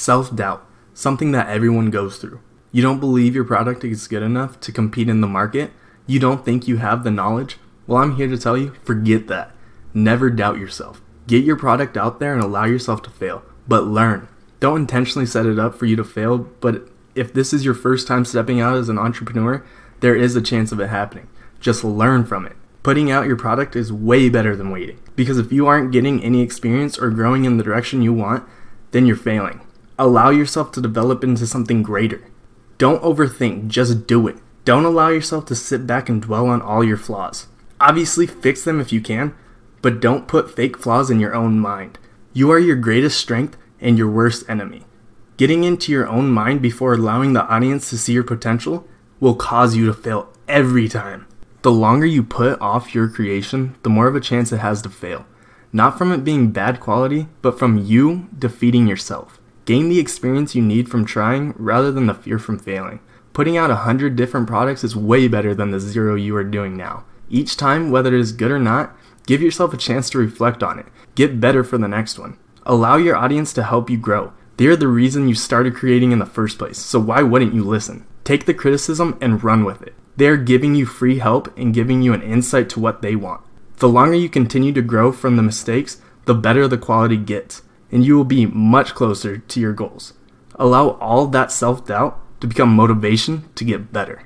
Self doubt, something that everyone goes through. You don't believe your product is good enough to compete in the market? You don't think you have the knowledge? Well, I'm here to tell you forget that. Never doubt yourself. Get your product out there and allow yourself to fail, but learn. Don't intentionally set it up for you to fail, but if this is your first time stepping out as an entrepreneur, there is a chance of it happening. Just learn from it. Putting out your product is way better than waiting. Because if you aren't getting any experience or growing in the direction you want, then you're failing. Allow yourself to develop into something greater. Don't overthink, just do it. Don't allow yourself to sit back and dwell on all your flaws. Obviously, fix them if you can, but don't put fake flaws in your own mind. You are your greatest strength and your worst enemy. Getting into your own mind before allowing the audience to see your potential will cause you to fail every time. The longer you put off your creation, the more of a chance it has to fail. Not from it being bad quality, but from you defeating yourself. Gain the experience you need from trying rather than the fear from failing. Putting out a hundred different products is way better than the zero you are doing now. Each time, whether it is good or not, give yourself a chance to reflect on it. Get better for the next one. Allow your audience to help you grow. They are the reason you started creating in the first place, so why wouldn't you listen? Take the criticism and run with it. They are giving you free help and giving you an insight to what they want. The longer you continue to grow from the mistakes, the better the quality gets and you will be much closer to your goals. Allow all that self doubt to become motivation to get better.